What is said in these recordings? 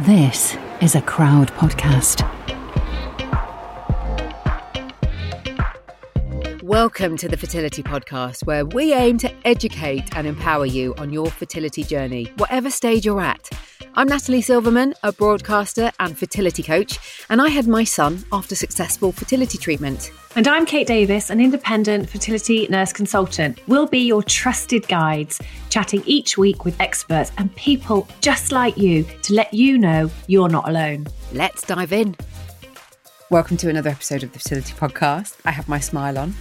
This is a crowd podcast. Welcome to the Fertility Podcast, where we aim to educate and empower you on your fertility journey, whatever stage you're at. I'm Natalie Silverman, a broadcaster and fertility coach, and I had my son after successful fertility treatment. And I'm Kate Davis, an independent fertility nurse consultant. We'll be your trusted guides, chatting each week with experts and people just like you to let you know you're not alone. Let's dive in. Welcome to another episode of the Fertility Podcast. I have my smile on.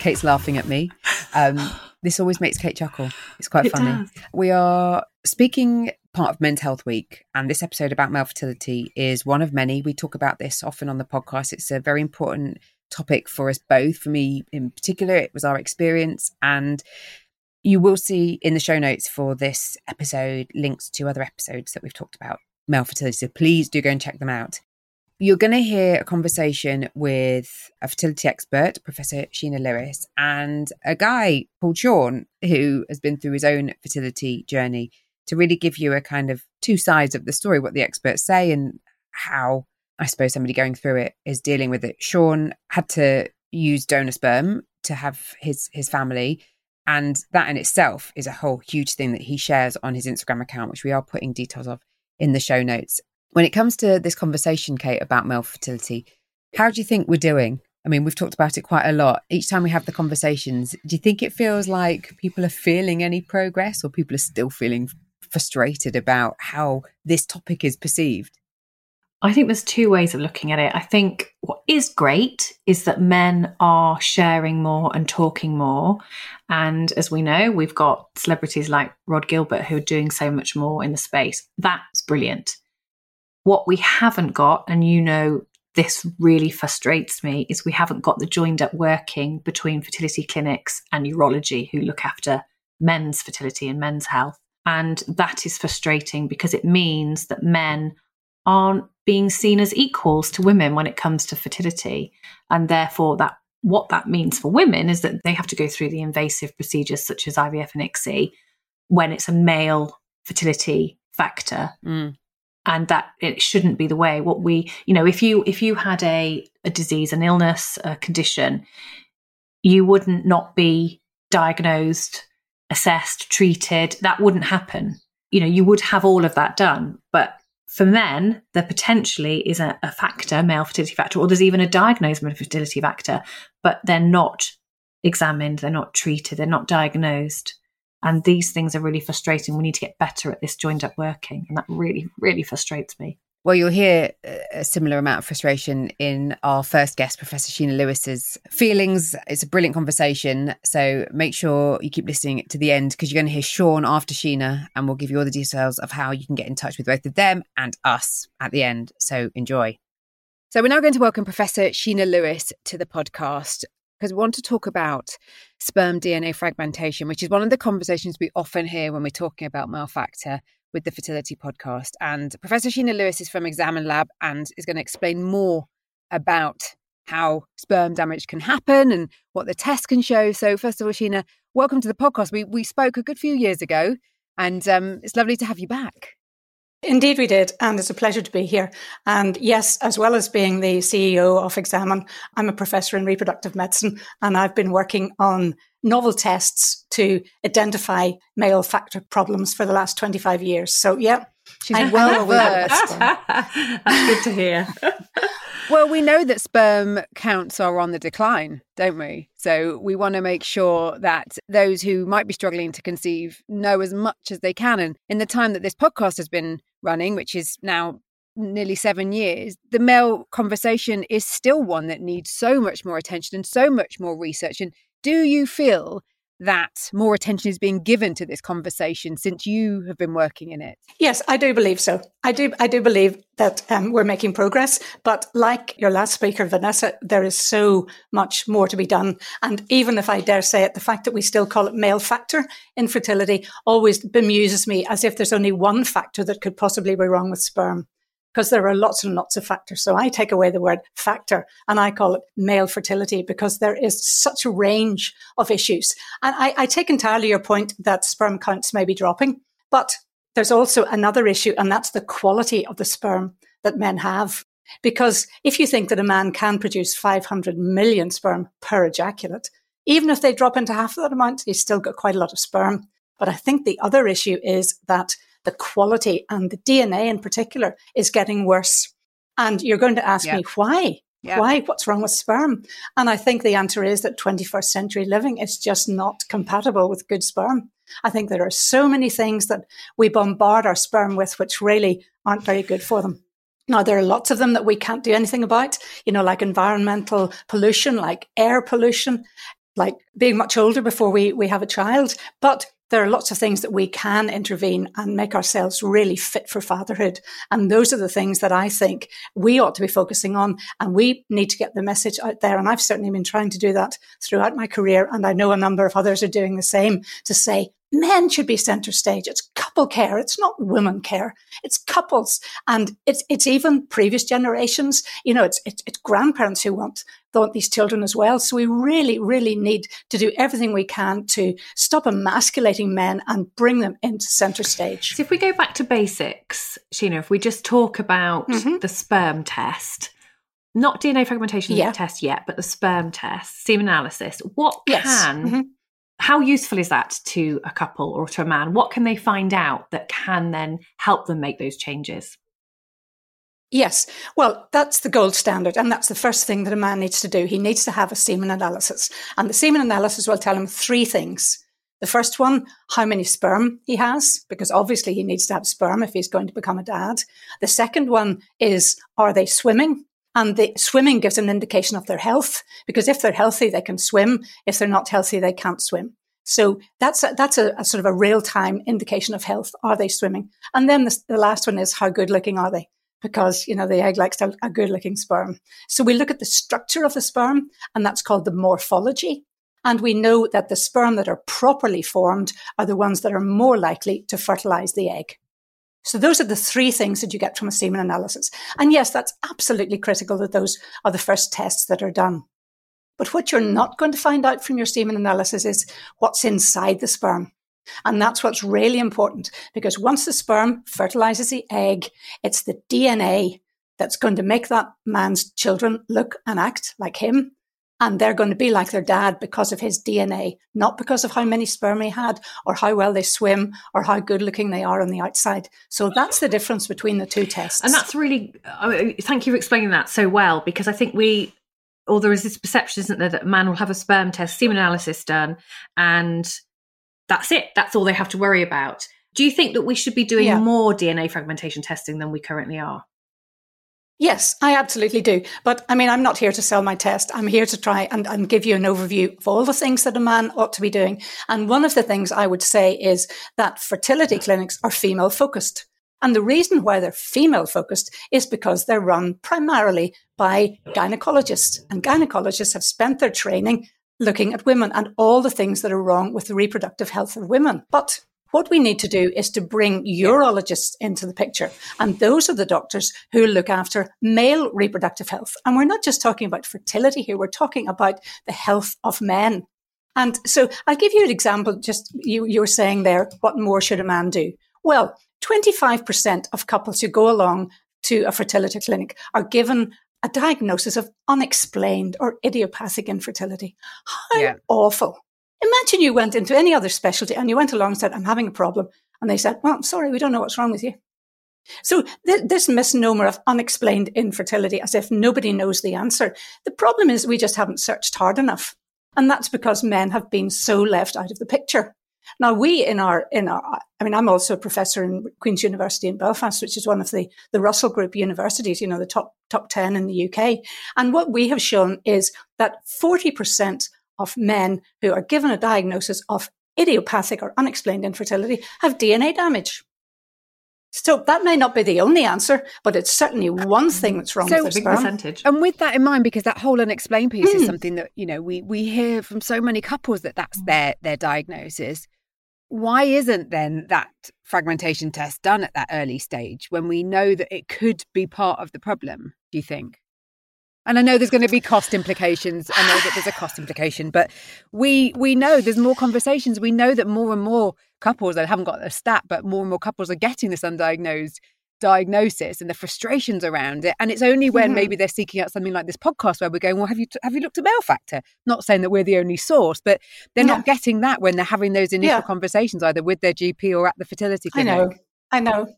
Kate's laughing at me. Um, this always makes Kate chuckle. It's quite It funny. does. We are speaking part of Men's Health Week, and this episode about male fertility is one of many. We talk about this often on the podcast. It's a very important topic for us both. For me in particular, it was our experience, and you will see in the show notes for this episode links to other episodes that we've talked about male fertility. So please do go and check them out. You're going to hear a conversation with a fertility expert, Professor Sheena Lewis, and a guy called Shaun, who has been through his own fertility journey to really give you a kind of two sides of the story, what the experts say and how I suppose somebody going through it is dealing with it. Shaun had to use donor sperm to have his his family. And that in itself is a whole huge thing that he shares on his Instagram account, which we are putting details of in the show notes. When it comes to this conversation, Kate, about male fertility, how do you think we're doing? I mean, we've talked about it quite a lot. Each time we have the conversations, do you think it feels like people are feeling any progress or people are still feeling frustrated about how this topic is perceived? I think there's two ways of looking at it. I think what is great is that men are sharing more and talking more. And as we know, we've got celebrities like Rod Gilbert who are doing so much more in the space. That's brilliant. What we haven't got, and you know, this really frustrates me, is we haven't got the joined up working between fertility clinics and urology who look after men's fertility and men's health. And that is frustrating because it means that men aren't being seen as equals to women when it comes to fertility. And therefore, that what that means for women is that they have to go through the invasive procedures such as IVF and ICSI when it's a male fertility factor. Mm. And that it shouldn't be the way. What we, you know, if you if you had a, a disease, an illness, a condition, you wouldn't not be diagnosed, assessed, treated. That wouldn't happen. You know, you would have all of that done. But for men, there potentially is a, a factor, male fertility factor, or there's even a diagnosed male fertility factor, but they're not examined, they're not treated, they're not diagnosed. And these things are really frustrating. We need to get better at this joined up working. And that really, really frustrates me. Well, you'll hear a similar amount of frustration in our first guest, Professor Sheena Lewis's feelings. It's a brilliant conversation. So make sure you keep listening to the end because you're going to hear Shaun after Sheena, and we'll give you all the details of how you can get in touch with both of them and us at the end. So enjoy. So we're now going to welcome Professor Sheena Lewis to the podcast because we want to talk about sperm DNA fragmentation, which is one of the conversations we often hear when we're talking about male factor with the Fertility Podcast. And Professor Sheena Lewis is from Examen Lab and is going to explain more about how sperm damage can happen and what the test can show. So, first of all, Sheena, welcome to the podcast. We we spoke a good few years ago, and um, it's lovely to have you back. Indeed, we did. And it's a pleasure to be here. And yes, as well as being the CEO of Examen, I'm a professor in reproductive medicine and I've been working on novel tests to identify male factor problems for the last 25 years. So, yeah. She's I'm well aware of versed. that. That's good to hear. Well, we know that sperm counts are on the decline, don't we? So we want to make sure that those who might be struggling to conceive know as much as they can. And in the time that this podcast has been running, which is now nearly seven years, the male conversation is still one that needs so much more attention and so much more research. And do you feel that more attention is being given to this conversation since you have been working in it? Yes, I do believe so. I do. I do believe that um, we're making progress. But like your last speaker, Vanessa, there is so much more to be done. And even if I dare say it, the fact that we still call it male factor infertility always bemuses me, as if there's only one factor that could possibly be wrong with sperm. Because there are lots and lots of factors. So I take away the word factor and I call it male fertility because there is such a range of issues. And I, I take entirely your point that sperm counts may be dropping, but there's also another issue, and that's the quality of the sperm that men have. Because if you think that a man can produce 500 million sperm per ejaculate, even if they drop into half that amount, he's still got quite a lot of sperm. But I think the other issue is that the quality and the DNA in particular is getting worse. And you're going to ask yeah. me why? Yeah. Why? What's wrong with sperm? And I think the answer is that 21st century living is just not compatible with good sperm. I think there are so many things that we bombard our sperm with which really aren't very good for them. Now, there are lots of them that we can't do anything about, you know, like environmental pollution, like air pollution, like being much older before we, we have a child. But there are lots of things that we can intervene and make ourselves really fit for fatherhood. And those are the things that I think we ought to be focusing on. And we need to get the message out there. And I've certainly been trying to do that throughout my career. And I know a number of others are doing the same to say, men should be center stage. It's couple care. It's not women care. It's couples. And it's, it's even previous generations. You know, it's, it's, it's grandparents who want, want these children as well. So we really, really need to do everything we can to stop emasculating men and bring them into center stage. So if we go back to basics, Sheena, if we just talk about mm-hmm. the sperm test, not DNA fragmentation yeah. test yet, but the sperm test, semen analysis, what yes. can mm-hmm how useful is that to a couple or to a man? What can they find out that can then help them make those changes? Yes. Well, that's the gold standard. And that's the first thing that a man needs to do. He needs to have a semen analysis. And the semen analysis will tell him three things. The first one, how many sperm he has, because obviously he needs to have sperm if he's going to become a dad. The second one is, are they swimming? And the swimming gives an indication of their health because if they're healthy, they can swim. If they're not healthy, they can't swim. So that's a, that's a, a sort of a real time indication of health. Are they swimming? And then the, the last one is how good looking are they? Because, you know, the egg likes a, a good looking sperm. So we look at the structure of the sperm and that's called the morphology. And we know that the sperm that are properly formed are the ones that are more likely to fertilize the egg. So those are the three things that you get from a semen analysis. And yes, that's absolutely critical that those are the first tests that are done. But what you're not going to find out from your semen analysis is what's inside the sperm. And that's what's really important because once the sperm fertilizes the egg, it's the DNA that's going to make that man's children look and act like him and they're going to be like their dad because of his DNA, not because of how many sperm he had or how well they swim or how good looking they are on the outside. So that's the difference between the two tests. And that's really, thank you for explaining that so well, because I think we, or there is this perception, isn't there, that a man will have a sperm test, semen analysis done, and that's it. That's all they have to worry about. Do you think that we should be doing yeah. more DNA fragmentation testing than we currently are? Yes, I absolutely do. But I mean, I'm not here to sell my test. I'm here to try and, and give you an overview of all the things that a man ought to be doing. And one of the things I would say is that fertility clinics are female focused. And the reason why they're female focused is because they're run primarily by gynecologists. And gynecologists have spent their training looking at women and all the things that are wrong with the reproductive health of women. But what we need to do is to bring urologists into the picture. And those are the doctors who look after male reproductive health. And we're not just talking about fertility here. We're talking about the health of men. And so I'll give you an example. Just you, you were saying there, what more should a man do? Well, 25% of couples who go along to a fertility clinic are given a diagnosis of unexplained or idiopathic infertility. How yeah. awful. Imagine you went into any other specialty and you went along and said, I'm having a problem. And they said, well, I'm sorry, we don't know what's wrong with you. So th- this misnomer of unexplained infertility as if nobody knows the answer. The problem is we just haven't searched hard enough. And that's because men have been so left out of the picture. Now we in our, in our, I mean, I'm also a professor in Queen's University in Belfast, which is one of the, the Russell Group universities, you know, the top, top 10 in the UK. And what we have shown is that 40% of men who are given a diagnosis of idiopathic or unexplained infertility have DNA damage. So that may not be the only answer, but it's certainly one thing that's wrong so, with the sperm. Percentage. And with that in mind, because that whole unexplained piece mm. is hmm. something that you know we we hear from so many couples that that's their their diagnosis. Why isn't then that fragmentation test done at that early stage when we know that it could be part of the problem? Do you think? And I know there's going to be cost implications. I know that there's a cost implication, but we we know there's more conversations. We know that more and more couples, I haven't got a stat, but more and more couples are getting this undiagnosed diagnosis and the frustrations around it. And it's only when mm-hmm. maybe they're seeking out something like this podcast where we're going, well, have you have you looked at male factor? Not saying that we're the only source, but they're yeah. not getting that when they're having those initial yeah. conversations either with their GP or at the fertility clinic. I know, I know.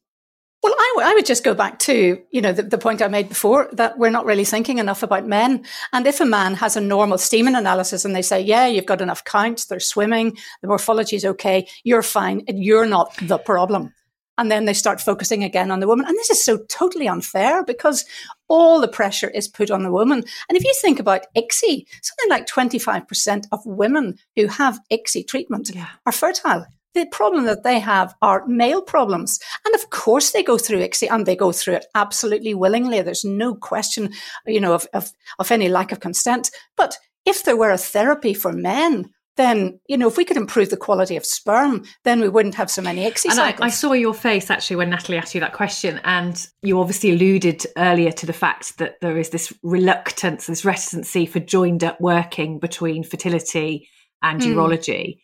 Well, I, w- I would just go back to, you know, the, the, point I made before that we're not really thinking enough about men. And if a man has a normal semen analysis and they say, yeah, you've got enough counts, they're swimming, the morphology is okay, you're fine, and you're not the problem. And then they start focusing again on the woman. And this is so totally unfair because all the pressure is put on the woman. And if you think about ICSI, something like 25% of women who have ICSI treatment yeah. are fertile the problem that they have are male problems. And of course they go through ICSI and they go through it absolutely willingly. There's no question, you know, of, of, of any lack of consent. But if there were a therapy for men, then you know if we could improve the quality of sperm, then we wouldn't have so many ICSI and cycles. I, I, saw your face actually when Natalie asked you that question, and you obviously alluded earlier to the fact that there is this reluctance, this reticency for joined up working between fertility and mm. urology.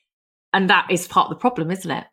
And that is part of the problem, isn't it?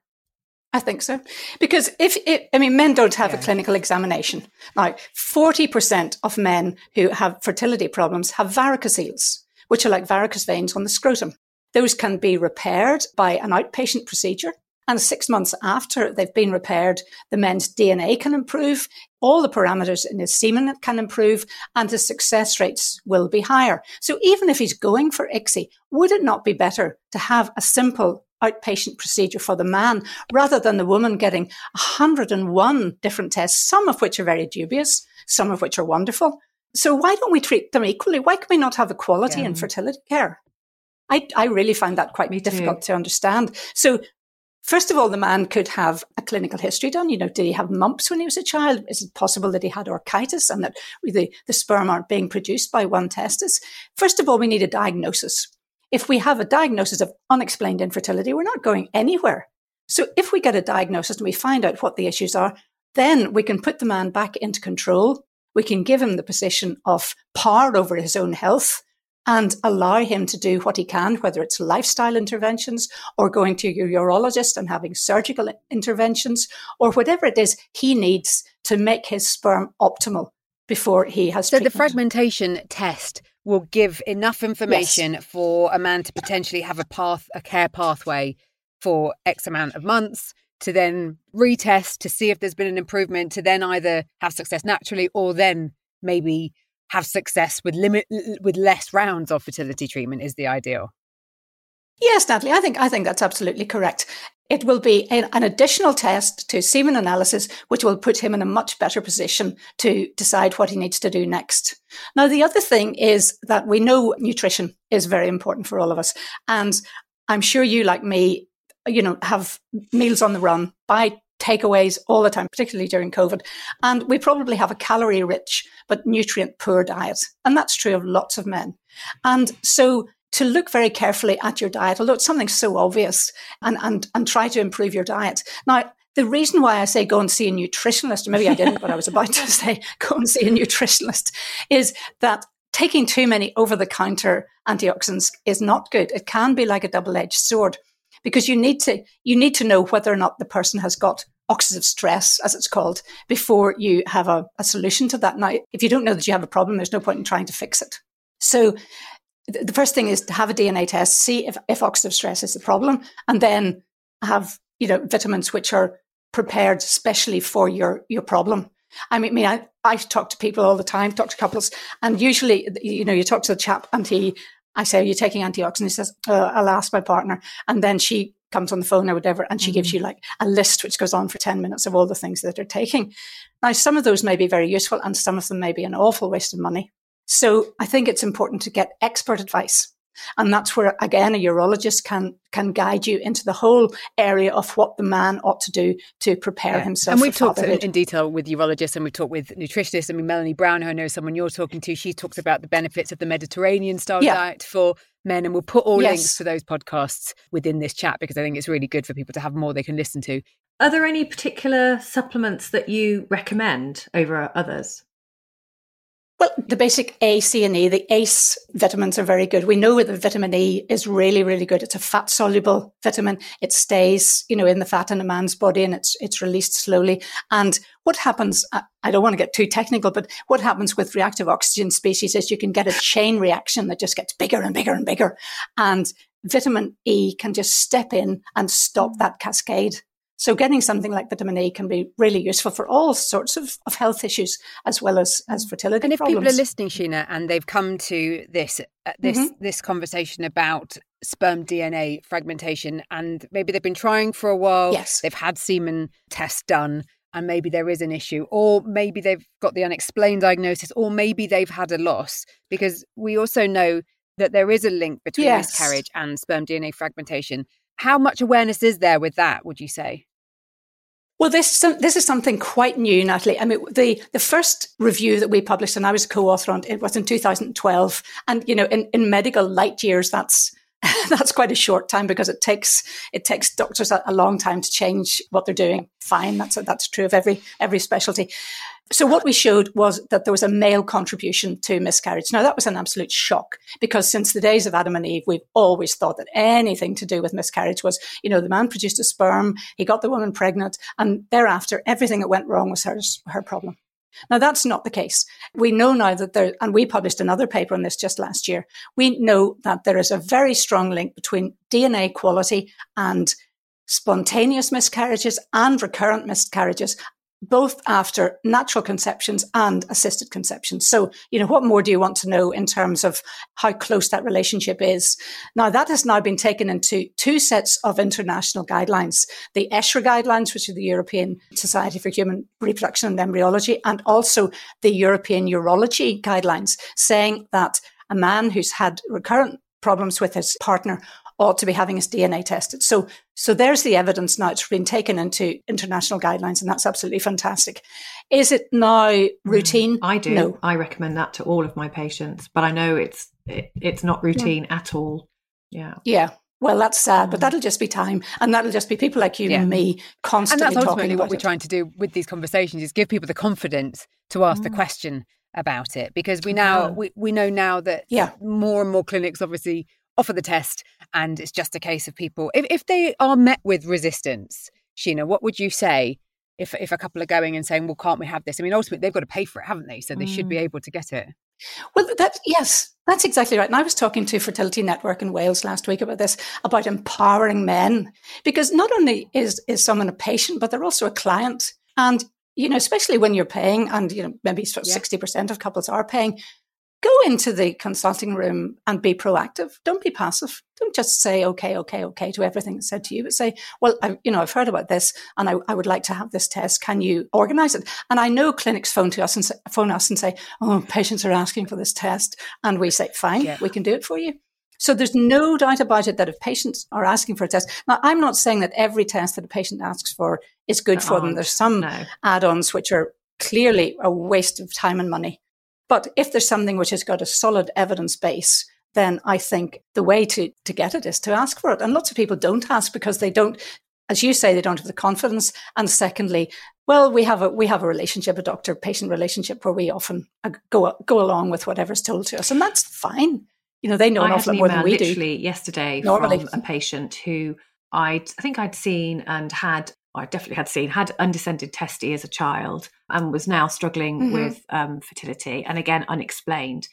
I think so. Because if it, I mean, men don't have yeah. a clinical examination. Now, 40% of men who have fertility problems have varicoceles, which are like varicose veins on the scrotum. Those can be repaired by an outpatient procedure. And six months after they've been repaired, the men's DNA can improve, all the parameters in his semen can improve, and his success rates will be higher. So even if he's going for ICSI, would it not be better to have a simple outpatient procedure for the man rather than the woman getting 101 different tests, some of which are very dubious, some of which are wonderful. So why don't we treat them equally? Why can we not have equality yeah. in fertility care? I, I really find that quite difficult to understand. So First of all, the man could have a clinical history done. You know, did he have mumps when he was a child? Is it possible that he had orchitis and that the, the sperm aren't being produced by one testis? First of all, we need a diagnosis if we have a diagnosis of unexplained infertility, we're not going anywhere. So if we get a diagnosis and we find out what the issues are, then we can put the man back into control. We can give him the position of power over his own health and allow him to do what he can, whether it's lifestyle interventions or going to your urologist and having surgical interventions or whatever it is he needs to make his sperm optimal before he has. So treatment. the fragmentation test will give enough information yes. for a man to potentially have a path, a care pathway for X amount of months to then retest to see if there's been an improvement to then either have success naturally or then maybe have success with limit with less rounds of fertility treatment is the ideal. Yes, Natalie, I think I think that's absolutely correct. It will be an, additional test to semen analysis, which will put him in a much better position to decide what he needs to do next. Now, the other thing is that we know nutrition is very important for all of us. And I'm sure you, like me, you know, have meals on the run, buy takeaways all the time, particularly during COVID. And we probably have a calorie rich but nutrient poor diet. And that's true of lots of men. And so to look very carefully at your diet, although it's something so obvious, and, and, and try to improve your diet. Now, the reason why I say go and see a nutritionist, maybe I didn't, but I was about to say go and see a nutritionist, is that taking too many over the counter antioxidants is not good. It can be like a double edged sword because you need to, you need to know whether or not the person has got oxidative stress, as it's called, before you have a, a solution to that. Now, if you don't know that you have a problem, there's no point in trying to fix it. So the first thing is to have a DNA test, see if, if oxidative stress is the problem, and then have, you know, vitamins which are prepared specially for your, your problem. I mean, I, I talk to people all the time, talk to couples, and usually, you know, you talk to the chap and he, I say, are you taking antioxidants? He says, uh, I'll ask my partner. And then she comes on the phone or whatever, and she mm-hmm. gives you like a list which goes on for 10 minutes of all the things that they're taking. Now, some of those may be very useful and some of them may be an awful waste of money. So I think it's important to get expert advice. And that's where, again, a urologist can can guide you into the whole area of what the man ought to do to prepare yeah. himself. And we've talked in, in, detail with urologists and we've talked with nutritionists. I mean, Melanie Brown, who I know someone you're talking to, she talks about the benefits of the Mediterranean style yeah. diet for men. And we'll put all yes. links to those podcasts within this chat because I think it's really good for people to have more they can listen to. Are there any particular supplements that you recommend over others? Well, the basic A, C, and E, the ACE vitamins are very good. We know that vitamin E is really, really good. It's a fat soluble vitamin. It stays, you know, in the fat in a man's body and it's, it's released slowly. And what happens, I don't want to get too technical, but what happens with reactive oxygen species is you can get a chain reaction that just gets bigger and bigger and bigger. And vitamin E can just step in and stop that cascade. So getting something like vitamin E can be really useful for all sorts of, of health issues as well as, as fertility And if problems. people are listening, Sheena, and they've come to this uh, this Mhm. this conversation about sperm DNA fragmentation, and maybe they've been trying for a while, Yes. they've had semen tests done, and maybe there is an issue, or maybe they've got the unexplained diagnosis, or maybe they've had a loss, because we also know that there is a link between Yes. miscarriage and sperm DNA fragmentation. How much awareness is there with that? Would you say? Well, this this is something quite new, Natalie. I mean, the the first review that we published, and I was co-author on it, was in 2012. And you know, in, in medical light years, that's that's quite a short time because it takes it takes doctors a, long time to change what they're doing. Fine, that's that's true of every every specialty. So what we showed was that there was a male contribution to miscarriage. Now that was an absolute shock because since the days of Adam and Eve, we've always thought that anything to do with miscarriage was, you know, the man produced a sperm, he got the woman pregnant, and thereafter everything that went wrong was her, her problem. Now that's not the case. We know now that there, and we published another paper on this just last year. We know that there is a very strong link between DNA quality and spontaneous miscarriages and recurrent miscarriages both after natural conceptions and assisted conceptions. So, you know, what more do you want to know in terms of how close that relationship is? Now, that has now been taken into two sets of international guidelines. The ESHRE guidelines, which are the European Society for Human Reproduction and Embryology, and also the European Urology guidelines, saying that a man who's had recurrent problems with his partner ought to be having his DNA tested. So, so there's the evidence now. It's been taken into international guidelines, and that's absolutely fantastic. Is it now routine? I do. No. I recommend that to all of my patients, but I know it's it, it's not routine at all. Yeah. Yeah. Well, that's sad, but Mm. that'll just be time, and that'll just be people like you Yeah. and me constantly. and constantly that's talking ultimately what about we're trying to do with these conversations is give people the confidence to ask the Mm. question about it because we now we, we know now that Yeah. more and more clinics obviously offer the test and it's just a case of people if, if they are met with resistance sheena what would you say if if a couple are going and saying well can't we have this i mean ultimately they've got to pay for it haven't they so they should Mm. be able to get it Well, that yes, that's exactly right. And I was talking to Fertility Network in Wales last week about this, about empowering men, because not only is is someone a patient, but they're also a client, and you know, especially when you're paying, and you know, maybe Yeah. sixty percent of couples are paying. Go into the consulting room and be proactive. Don't be passive. Don't just say okay, okay, okay to everything that's said to you, but say, well, I, you know, I've heard about this, and I, I would like to have this test. Can you organise it? And I know clinics phone to us and say, phone us and say, oh, patients are asking for this test, and we say, fine, Yeah. we can do it for you. So there's no doubt about it that if patients are asking for a test, now I'm not saying that every test that a patient asks for is good for them. There's some No. add-ons which are clearly a waste of time and money. But if there's something which has got a solid evidence base, then I think the way to, to get it is to ask for it. And lots of people don't ask because they don't, as you say, they don't have the confidence. And secondly, well, we have a we have a relationship, a doctor patient relationship, where we often go go along with whatever's told to us, and that's fine. You know, they know I an awful lot more than we do. literally yesterday Normally. from a patient who I'd, I think I'd seen and had, I definitely had seen, had undescended testy as a child and was now struggling Mhm. with um, fertility and again unexplained.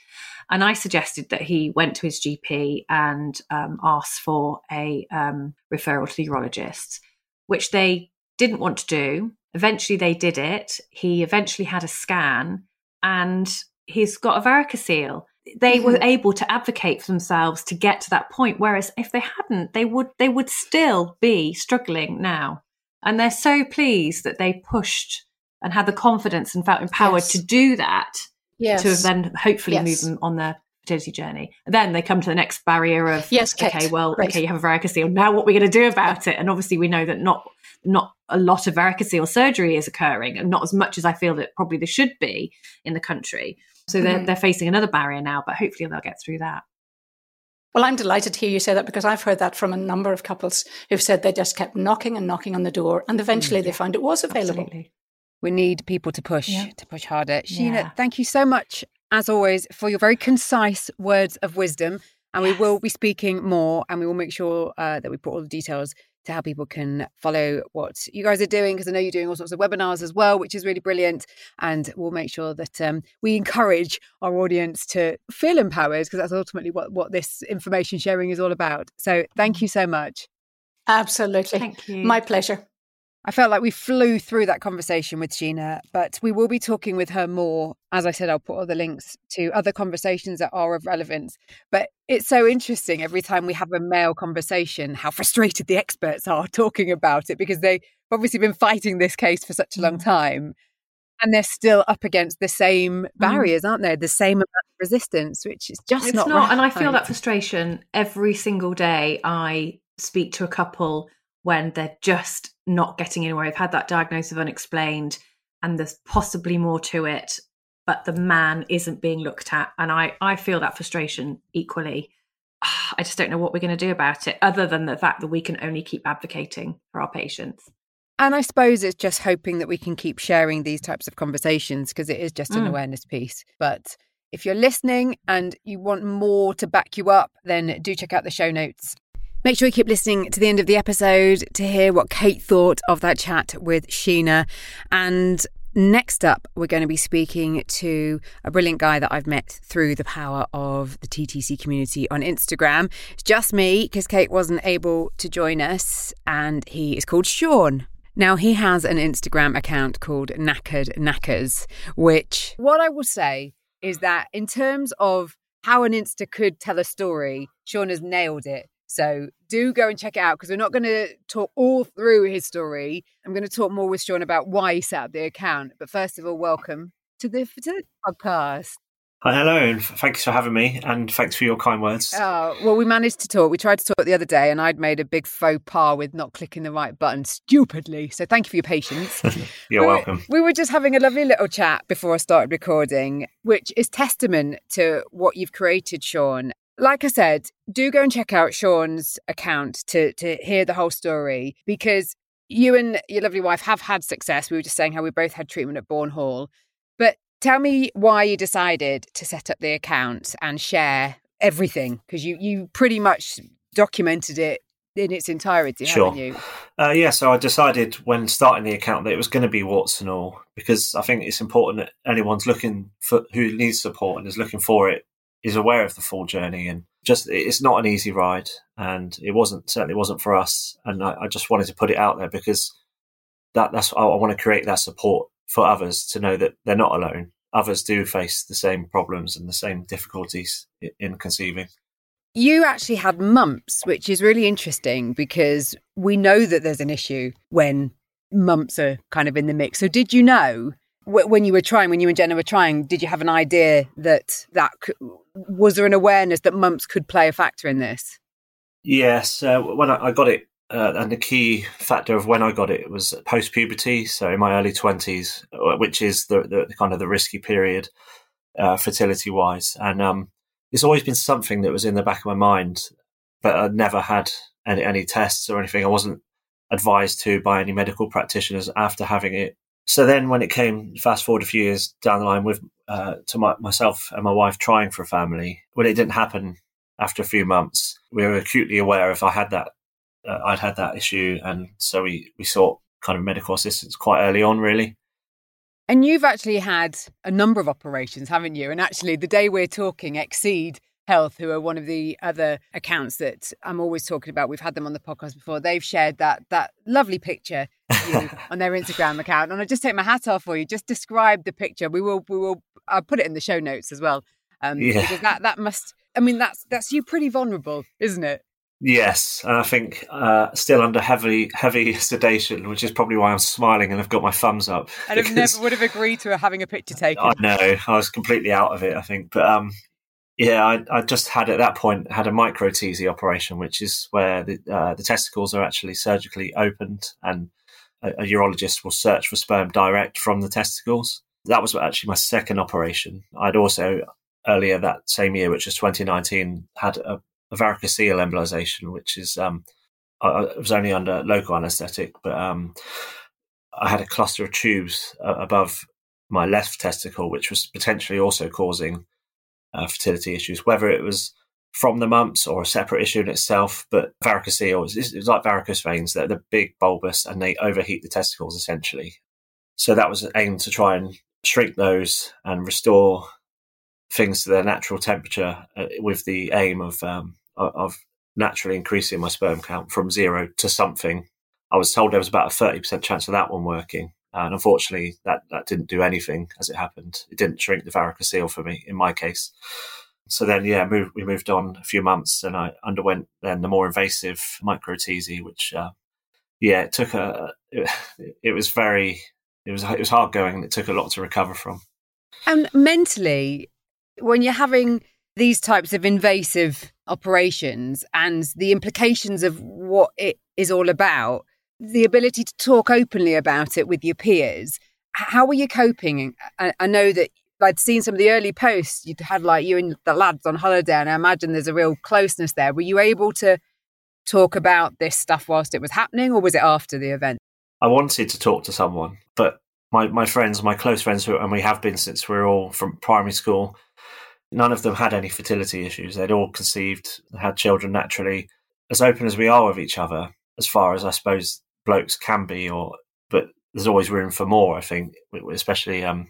And I suggested that he went to his GP and um, asked for a um, referral to the urologist, which they didn't want to do. Eventually, they did it. He eventually had a scan and he's got a varicocele they were able to advocate for themselves to get to that point whereas if they hadn't they would they would still be struggling now and they're so pleased that they pushed and had the confidence and felt empowered Yes. to do that Yes. to then hopefully Yes. move them on their fertility journey and then they come to the next barrier of Yes, Kate. okay well okay you have a varicocele now what are we going to do about it and obviously we know that not not a lot of varicocele surgery is occurring and not as much as i feel that probably there should be in the country so they're, Mhm. they're facing another barrier now but hopefully they'll get through that Well, I'm delighted to hear you say that because I've heard that from a number of couples who've said they just kept knocking and knocking on the door, and eventually they found it was available. Absolutely. we need people to push Yeah. to push harder sheena Yeah. thank you so much as always, for your very concise words of wisdom. And we will be speaking more and we will make sure uh, that we put all the details to how people can follow what you guys are doing because I know you're doing all sorts of webinars as well, which is really brilliant. And we'll make sure that um, we encourage our audience to feel empowered because that's ultimately what, what this information sharing is all about. So thank you so much. Absolutely. Thank you. My pleasure. I felt like we flew through that conversation with Sheena, but we will be talking with her more. As I said, I'll put all the links to other conversations that are of relevance. But it's so interesting every time we have a male conversation how frustrated the experts are talking about it because they've obviously been fighting this case for such a long Mm. time. And they're still up against the same barriers, aren't they? The same amount of resistance, which is just it's not, not, and I feel that frustration every single day. I speak to a couple when they're just not getting anywhere. They've had that diagnosis of unexplained, and there's possibly more to it, but the man isn't being looked at, and I I feel that frustration equally. I just don't know what we're going to do about it, other than the fact that we can only keep advocating for our patients. And I suppose it's just hoping that we can keep sharing these types of conversations because it is just an Mm. awareness piece. But if you're listening and you want more to back you up, then do check out the show notes. Make sure you keep listening to the end of the episode to hear what Kate thought of that chat with Sheena. And next up, we're going to be speaking to a brilliant guy that I've met through the power of the TTC community on Instagram. It's just me because Kate wasn't able to join us, and he is called Shaun. Now, he has an Instagram account called Knackered Knackers, which, what I will say is that in terms of how an Insta could tell a story, Shaun has nailed it. So do go and check it out because we're not going to talk all through his story. I'm going to talk more with Shaun about why he set up the account. But first of all, welcome to the, to the podcast. Hi, hello, and thanks for having me, and thanks for your kind words. Oh, well, we managed to talk. We tried to talk the other day, and I'd made a big faux pas with not clicking the right button stupidly. So thank you for your patience. You're we, welcome. We were just having a lovely little chat before I started recording, which is testament to what you've created, Shaun. Like I said, do go and check out Shaun's account to to hear the whole story because you and your lovely wife have had success. We were just saying how we both had treatment at Bourn Hall. But tell me why you decided to set up the account and share everything because you you pretty much documented it in its entirety, Sure. haven't you? Uh, yeah, so I decided when starting the account that it was going to be warts and all because I think it's important that anyone's looking for who needs support and is looking for it is aware of the full journey and just it's not an easy ride and it wasn't certainly wasn't for us and I, I just wanted to put it out there because that that's I, I want to create that support for others to know that they're not alone. Others do face the same problems and the same difficulties in conceiving. You actually had mumps, which is really interesting because we know that there's an issue when mumps are kind of in the mix. So, did you know when you were trying, when you and Jenna were trying, did you have an idea that that was there an awareness that mumps could play a factor in this? Yes, uh, when I, got it, uh, and the key factor of when I got it was post puberty, so in my early twenties, which is the, the, the kind of the risky period, uh, fertility wise, and um, it's always been something that was in the back of my mind, but I never had any, any tests or anything. I wasn't advised to by any medical practitioners after having it. So then, when it came, fast forward a few years down the line, with uh, to my, myself and my wife trying for a family, when it didn't happen after a few months, we were acutely aware if I had that, uh, I'd had that issue, and so we we sought kind of medical assistance quite early on, really. And you've actually had a number of operations, haven't you? And actually, the day we're talking, ExSeed Health, who are one of the other accounts that I'm always talking about, we've had them on the podcast before. They've shared that that lovely picture on their Instagram account, and I just take my hat off for you. Just describe the picture. We will we will I'll put it in the show notes as well, um, Yeah. because that that must. I mean, that's that's you pretty vulnerable, isn't it? Yes, and I think uh, still under heavy heavy sedation, which is probably why I'm smiling and I've got my thumbs up. And I never would have agreed to having a picture taken. I know I was completely out of it. I think, but um, yeah, I, I just had at that point had a micro-TESE operation, which is where the uh, the testicles are actually surgically opened, and a, urologist will search for sperm direct from the testicles. That was actually my second operation. I'd also earlier that same year, which was 2019, had a, a varicocele embolization, which is um, I, I was only under local anaesthetic, but um, I had a cluster of tubes uh, above my left testicle, which was potentially also causing uh, fertility issues, whether it was from the mumps or a separate issue in itself. But varicocele is, is like varicose veins; they're, big, bulbous, and they overheat the testicles essentially. So that was aimed to try and shrink those and restore things to their natural temperature, uh, with the aim of um, of naturally increasing my sperm count from zero to something. I was told there was about a thirty percent chance of that one working, and unfortunately, that that didn't do anything as it happened. It didn't shrink the varicocele for me in my case. So then, yeah, we moved on a few months, and I underwent then the more invasive micro-TESE, which, uh, yeah, it took a. It, it was very, it was it was hard going, and it took a lot to recover from. And mentally, when you're having these types of invasive operations and the implications of what it is all about, the ability to talk openly about it with your peers, how were you coping? I know that I'd seen some of the early posts you'd had like you and the lads on holiday, and I imagine there's a real closeness there. Were you able to talk about this stuff whilst it was happening, or was it after the event? I wanted to talk to someone, but my, my friends, my close friends, and we have been since we are all from primary school, none of them had any fertility issues. They'd all conceived, had children naturally. As open as we are with each other, as far as I suppose blokes can be, or but there's always room for more. I think, especially um,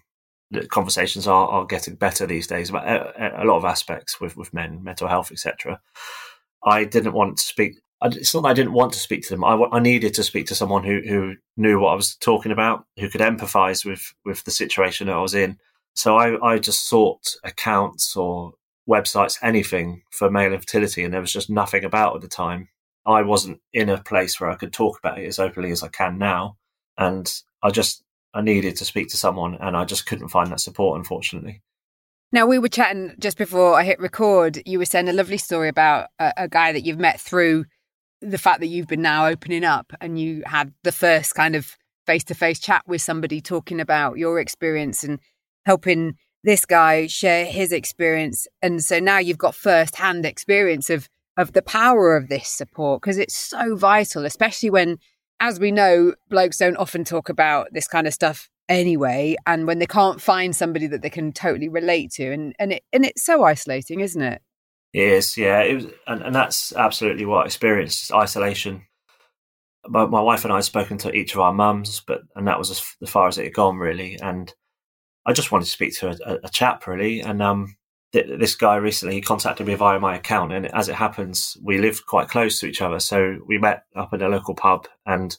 conversations are, are getting better these days about a, a lot of aspects with with men, mental health, etc. I didn't want to speak. It's not that I didn't want to speak to them. I, I needed to speak to someone who, who knew what I was talking about, who could empathise with with the situation that I was in. So I, I just sought accounts or websites, anything for male infertility, and there was just nothing about at the time. I wasn't in a place where I could talk about it as openly as I can now, and I just I needed to speak to someone, and I just couldn't find that support, unfortunately. Now, we were chatting just before I hit record. You were saying a lovely story about a, a guy that you've met through the fact that you've been now opening up and you had the first kind of face to face chat with somebody talking about your experience and helping this guy share his experience. And so now you've got first hand experience of of the power of this support because it's so vital, especially when as we know, blokes don't often talk about this kind of stuff anyway, and when they can't find somebody that they can totally relate to, and and it and it's so isolating, isn't it? It is, yeah, it was, and, and that's absolutely what I experienced isolation. My, my wife and I had spoken to each of our mums, but and that was as, far as it had gone, really. And I just wanted to speak to a, a chap, really, and um, this guy recently he contacted me via my account, and as it happens, we live quite close to each other. So we met up in a local pub, and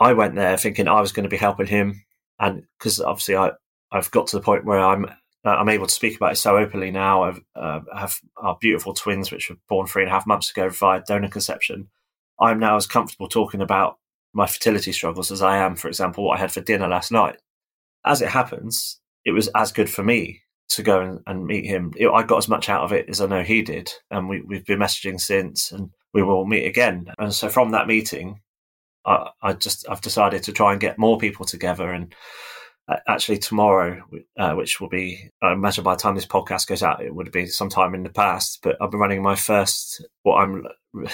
I went there thinking I was going to be helping him, and because obviously I I've got to the point where I'm uh, I'm able to speak about it so openly now. I've, uh, I have our beautiful twins, which were born three and a half months ago via donor conception. I'm now as comfortable talking about my fertility struggles as I am, for example, what I had for dinner last night. As it happens, it was as good for me to go and, and meet him. I got as much out of it as I know he did, and we, we've been messaging since, and we will meet again. And so from that meeting, I, I just I've decided to try and get more people together. And uh, actually, tomorrow, uh, which will be I imagine by the time this podcast goes out, it would be sometime in the past. But I've been running my first what I'm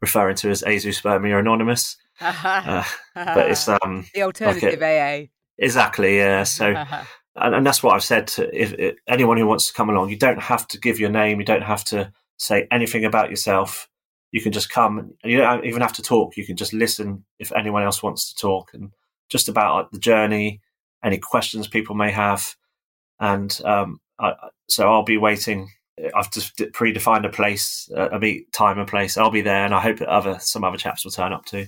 referring to as Azoospermia Anonymous. uh, but it's um the alternative like a, AA. Exactly, yeah. So and, and that's what I've said to if, if, anyone who wants to come along. You don't have to give your name. You don't have to say anything about yourself. You can just come. You don't even have to talk. You can just listen if anyone else wants to talk, and just about the journey, any questions people may have, and um, I, so I'll be waiting. I've just predefined a place, a meet time and place. I'll be there, and I hope that other some other chaps will turn up too.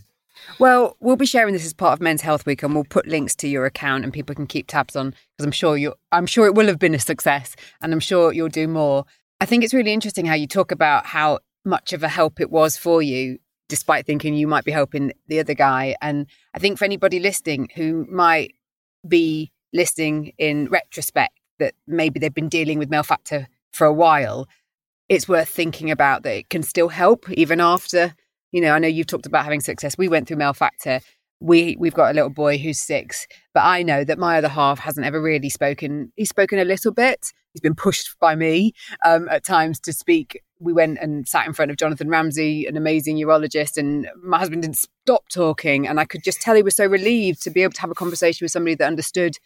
Well, we'll be sharing this as part of Men's Health Week, and we'll put links to your account, and people can keep tabs on because I'm sure you. I'm sure it will have been a success, and I'm sure you'll do more. I think it's really interesting how you talk about how much of a help it was for you, despite thinking you might be helping the other guy. And I think for anybody listening who might be listening in retrospect that maybe they've been dealing with male factor for a while, it's worth thinking about that it can still help even after you know, I know you've talked about having success. We went through male factor. We we've got a little boy who's six, but I know that my other half hasn't ever really spoken. He's spoken a little bit. He's been pushed by me um, at times to speak. We went and sat in front of Jonathan Ramsay, an amazing urologist, and my husband didn't stop talking. And I could just tell he was so relieved to be able to have a conversation with somebody that understood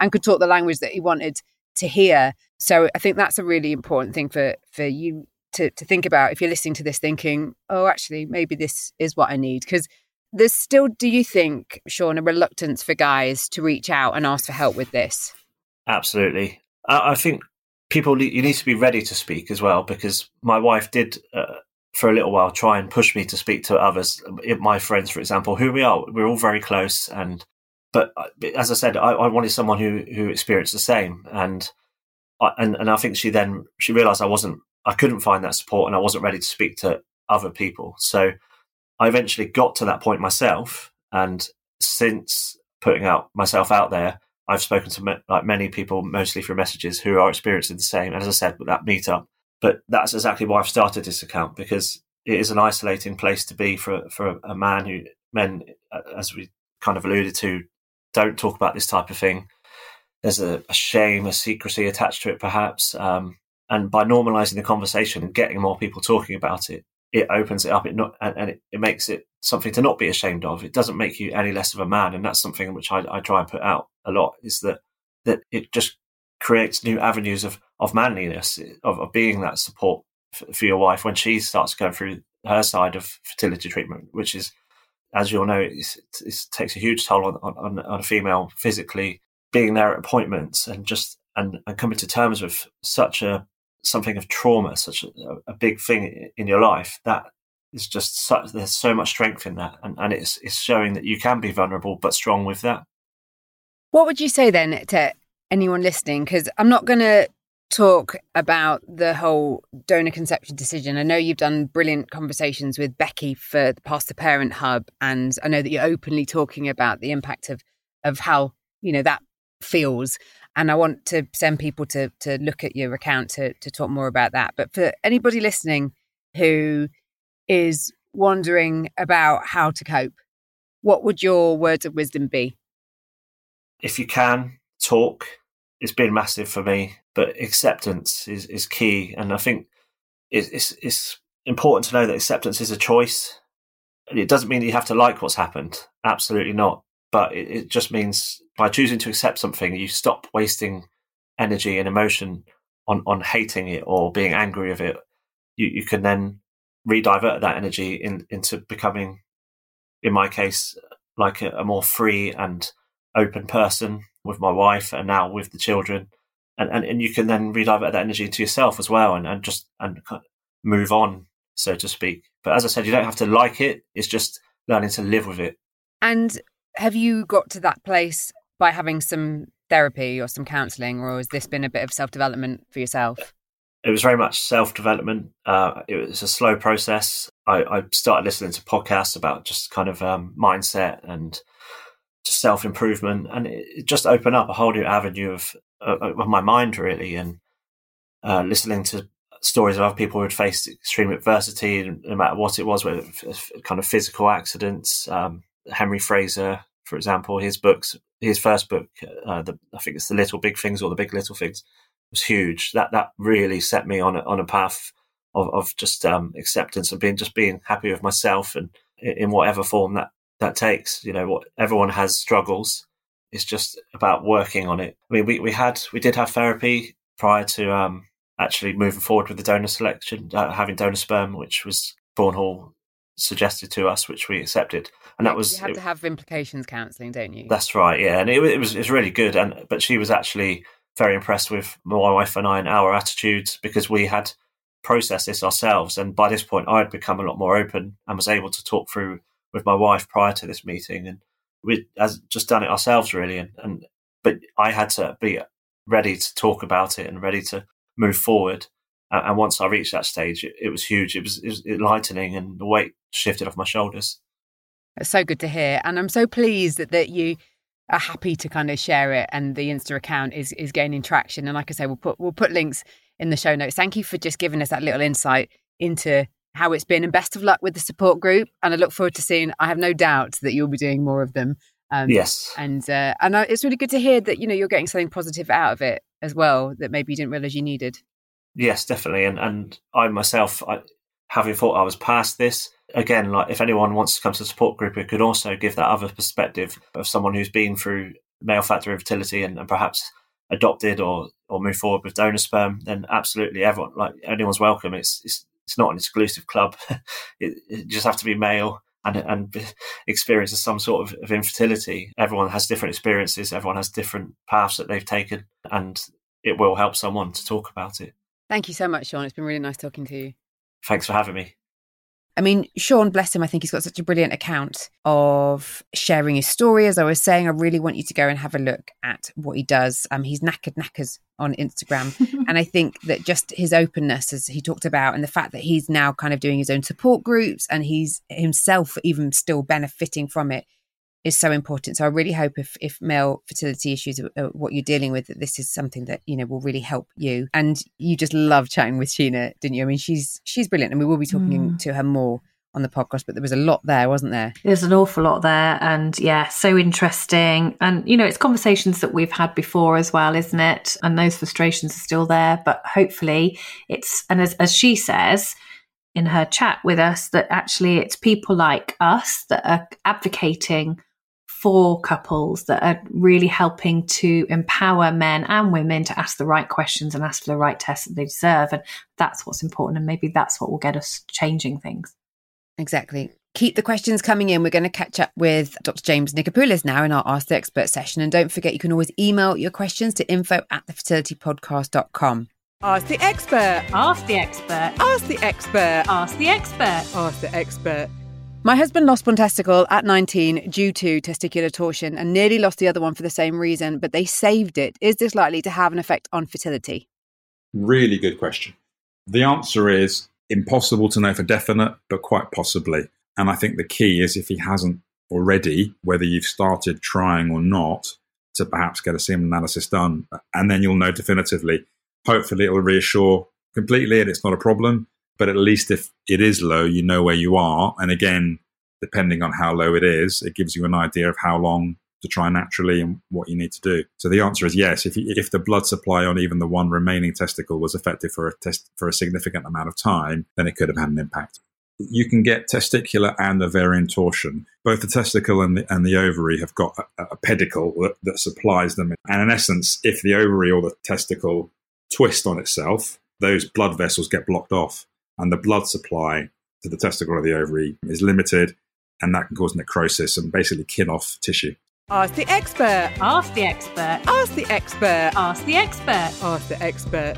and could talk the language that he wanted to hear. So I think that's a really important thing for for you to to think about if you're listening to this, thinking, oh, actually, maybe this is what I need because. There's still, do you think, Shaun, a reluctance for guys to reach out and ask for help with this? Absolutely. I, I think people you need to be ready to speak as well because my wife did uh, for a little while try and push me to speak to others my friends for example who we are we're all very close and but uh, as i said i, I wanted someone who who experienced the same and I, and and i think she then she realized i wasn't i couldn't find that support and i wasn't ready to speak to other people so i eventually got to that point myself and since putting out myself out there I've spoken to like many people, mostly through messages, who are experiencing the same. And as I said, with that meetup, but that's exactly why I've started this account because it is an isolating place to be for for a man who men, as we kind of alluded to, don't talk about this type of thing. There's a, a shame, a secrecy attached to it, perhaps. Um, and by normalizing the conversation and getting more people talking about it, it opens it up. It not and, and it, it, makes it something to not be ashamed of. It doesn't make you any less of a man, and that's something which I, I try and put out a lot. Is that that it just creates new avenues of of manliness, of, of being that support for, for your wife when she starts going through her side of fertility treatment, which is, as you all know, it takes a huge toll on, on, on a female physically. Being there at appointments and just and, and coming to terms with such a something of trauma, such a, a big thing in your life, that is just such, there's so much strength in that, and, and it's it's showing that you can be vulnerable but strong with that. What would you say then to anyone listening? Because I'm not going to talk about the whole donor conception decision. I know you've done brilliant conversations with Becky for the Past the Parent Hub, and I know that you're openly talking about the impact of of how you know that feels and I want to send people to to look at your account to to talk more about that. But for anybody listening who is wondering about how to cope, what would your words of wisdom be? If you can talk, it's been massive for me. But acceptance is is key, and I think it's it's important to know that acceptance is a choice. It doesn't mean that you have to like what's happened. Absolutely not but it, it just means by choosing to accept something, you stop wasting energy and emotion on, on hating it or being angry of it. You, you can then redivert that energy in, into becoming, in my case, like a, a, more free and open person with my wife and now with the children. And, and, and you can then redivert that energy into yourself as well and, and just and move on, so to speak. But as I said, you don't have to like it. It's just learning to live with it. And have you got to that place by having some therapy or some counselling, or has this been a bit of self development for yourself? It was very much self development. Uh, it was a slow process. I, I, started listening to podcasts about just kind of um, mindset and just self improvement, and it, just opened up a whole new avenue of of my mind, really, and uh, listening to stories of other people who had faced extreme adversity, no matter what it was, whether kind of physical accidents, um, Henry Fraser, for example, his books, his first book, uh, the, I think it's the Little Big Things or the Big Little Things, was huge. That that really set me on a, on a path of, of just um, acceptance and being just being happy with myself and in whatever form that that takes. You know, what everyone has struggles. It's just about working on it. I mean, we, we had we did have therapy prior to um, actually moving forward with the donor selection, uh, having donor sperm, which was Hall suggested to us, which we accepted. And that was you have it, to have implications counselling, don't you? That's right, yeah, and it, it was it was really good, and but she was actually very impressed with my wife and I and our attitudes because we had processed this ourselves, and by this point I had become a lot more open and was able to talk through with my wife prior to this meeting, and we had just done it ourselves really, and, and but I had to be ready to talk about it and ready to move forward. And once I reached that stage, it, it was huge. It was, it was enlightening, and the weight shifted off my shoulders. It's so good to hear. And I'm so pleased that, that you are happy to kind of share it and the Insta account is is gaining traction. And like I say, we'll put we'll put links in the show notes. Thank you for just giving us that little insight into how it's been and best of luck with the support group. And I look forward to seeing I have no doubt that you'll be doing more of them. Um, yes. And uh, and it's really good to hear that, you know, you're getting something positive out of it as well that maybe you didn't realize you needed. Yes, definitely. And and I myself, I, having thought I was past this, again, like if anyone wants to come to the support group, it could also give that other perspective of someone who's been through male factor infertility and, and perhaps adopted or or move forward with donor sperm, then absolutely everyone like anyone's welcome. It's it's it's not an exclusive club. it, it just have to be male and and experience some sort of, of infertility. Everyone has different experiences. Everyone has different paths that they've taken, and it will help someone to talk about it. Thank you so much, Shaun. It's been really nice talking to you. Thanks for having me. I mean, Shaun, bless him, I think he's got such a brilliant account of sharing his story. As I was saying, I really want you to go and have a look at what he does. Um, he's knackered knackers on Instagram. and I think that just his openness, as he talked about, and the fact that he's now kind of doing his own support groups and he's himself even still benefiting from it is so important. So I really hope if, if male fertility issues are, what you're dealing with, that this is something that, you know, will really help you. And you just love chatting with Sheena, didn't you? I mean, she's, she's brilliant and we will be talking mm. to her more on the podcast, but there was a lot there, wasn't there? There's an awful lot there. And yeah, so interesting. And, you know, it's conversations that we've had before as well, isn't it? And those frustrations are still there. But hopefully it's, and as, as she says, in her chat with us, that actually it's people like us that are advocating for couples that are really helping to empower men and women to ask the right questions and ask for the right tests that they deserve. And that's what's important. And maybe that's what will get us changing things. Exactly. Keep the questions coming in. We're going to catch up with Dr. James Nicopoullos now in our Ask the Expert session. And don't forget, you can always email your questions to info at thefertilitypodcast.com. Ask the expert. Ask the expert. Ask the expert. Ask the expert. Ask the expert. My husband lost one testicle at 19 due to testicular torsion and nearly lost the other one for the same reason, but they saved it. Is this likely to have an effect on fertility? Really good question. The answer is impossible to know for definite, but quite possibly. And I think the key is if he hasn't already, whether you've started trying or not, to perhaps get a semen analysis done, and then you'll know definitively. Hopefully, it will reassure completely and it's not a problem. But at least if it is low, you know where you are. And again, depending on how low it is, it gives you an idea of how long to try naturally and what you need to do. So the answer is yes. If, if the blood supply on even the one remaining testicle was affected for a test for a significant amount of time, then it could have had an impact. You can get testicular and ovarian torsion. Both the testicle and the, and the ovary have got a, a pedicle that, that supplies them. And in essence, if the ovary or the testicle twist on itself, those blood vessels get blocked off and the blood supply to the testicle or the ovary is limited, and that can cause necrosis and basically kill off tissue. Ask the expert. Ask the expert. Ask the expert. Ask the expert. Ask the expert.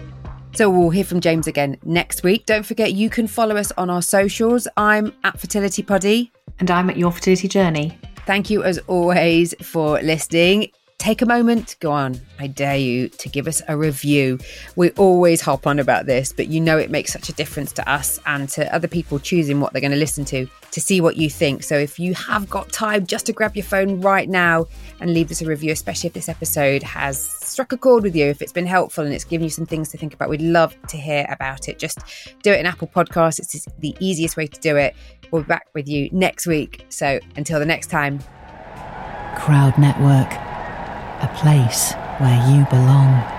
So we'll hear from James again next week. Don't forget you can follow us on our socials. I'm at Fertility Poddy. And I'm at Your Fertility Journey. Thank you as always for listening take a moment, go on, I dare you to give us a review. We always hop on about this, but you know it makes such a difference to us and to other people choosing what they're going to listen to to see what you think. So if you have got time just to grab your phone right now and leave us a review, especially if this episode has struck a chord with you, if it's been helpful and it's given you some things to think about, we'd love to hear about it. Just do it in Apple Podcasts. It's the easiest way to do it. We'll be back with you next week. So until the next time. Crowd Network a place where you belong.